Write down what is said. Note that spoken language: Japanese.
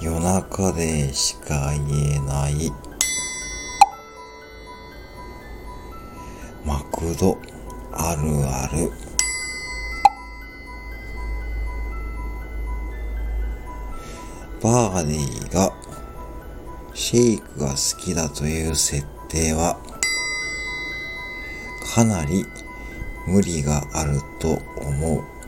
夜中でしか言えない。マクド。あるある。バーディーがシェイクが好きだという設定はかなり無理があると思う。